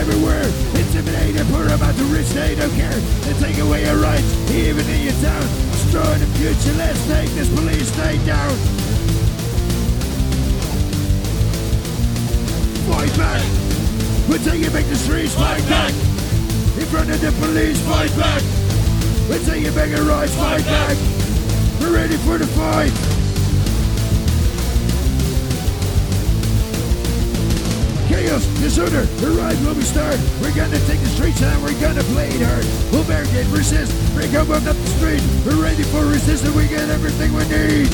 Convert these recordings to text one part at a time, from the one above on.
everywhere. Intimidate and put them out the rich, they don't care. They take away your rights, even in your town. Destroy the future, let's take this police state down. Fight back! We're taking back the streets, fight back! In front of the police, fight back! We're taking back our rights, fight back! We're ready for the fight! Disorder, the ride will be start. We're gonna take the streets and we're gonna play it hard. We'll barricade, resist, break up up the street. We're ready for resistance, we get everything we need.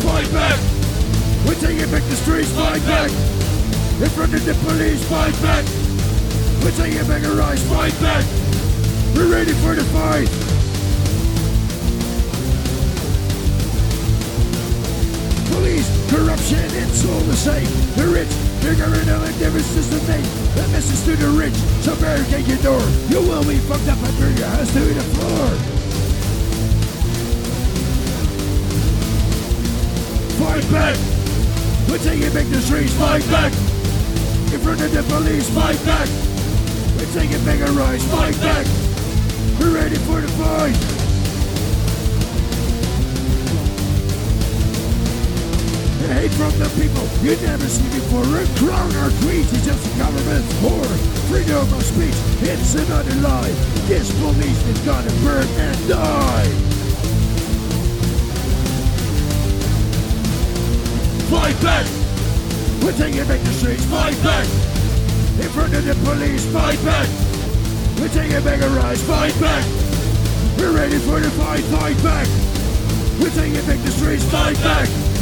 Fight back! We're taking back the streets, fight back! In front of the police, fight back! We're taking back our rights, fight back! We're ready for the fight! Governmental and different system made. The message to the rich, so barricade your door. You will be fucked up and burn your house to the floor. Fight back! We're taking back the streets, fight back! In front of the police, fight back! We're taking back our rights, fight back! We're ready for the fight! From the people you never see before. A crown or tweet is just a government's whore. Freedom of speech, it's another lie. This police is gonna burn and die. Fight back! We're taking back the streets, fight back! In front of the police, fight back! We're taking back our rights, fight back! We're ready for the fight, fight back! We're taking back the streets, fight back!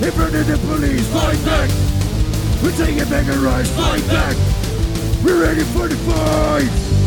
In front of the police, fight back! We're taking back our rights, fight back! We're ready for the fight!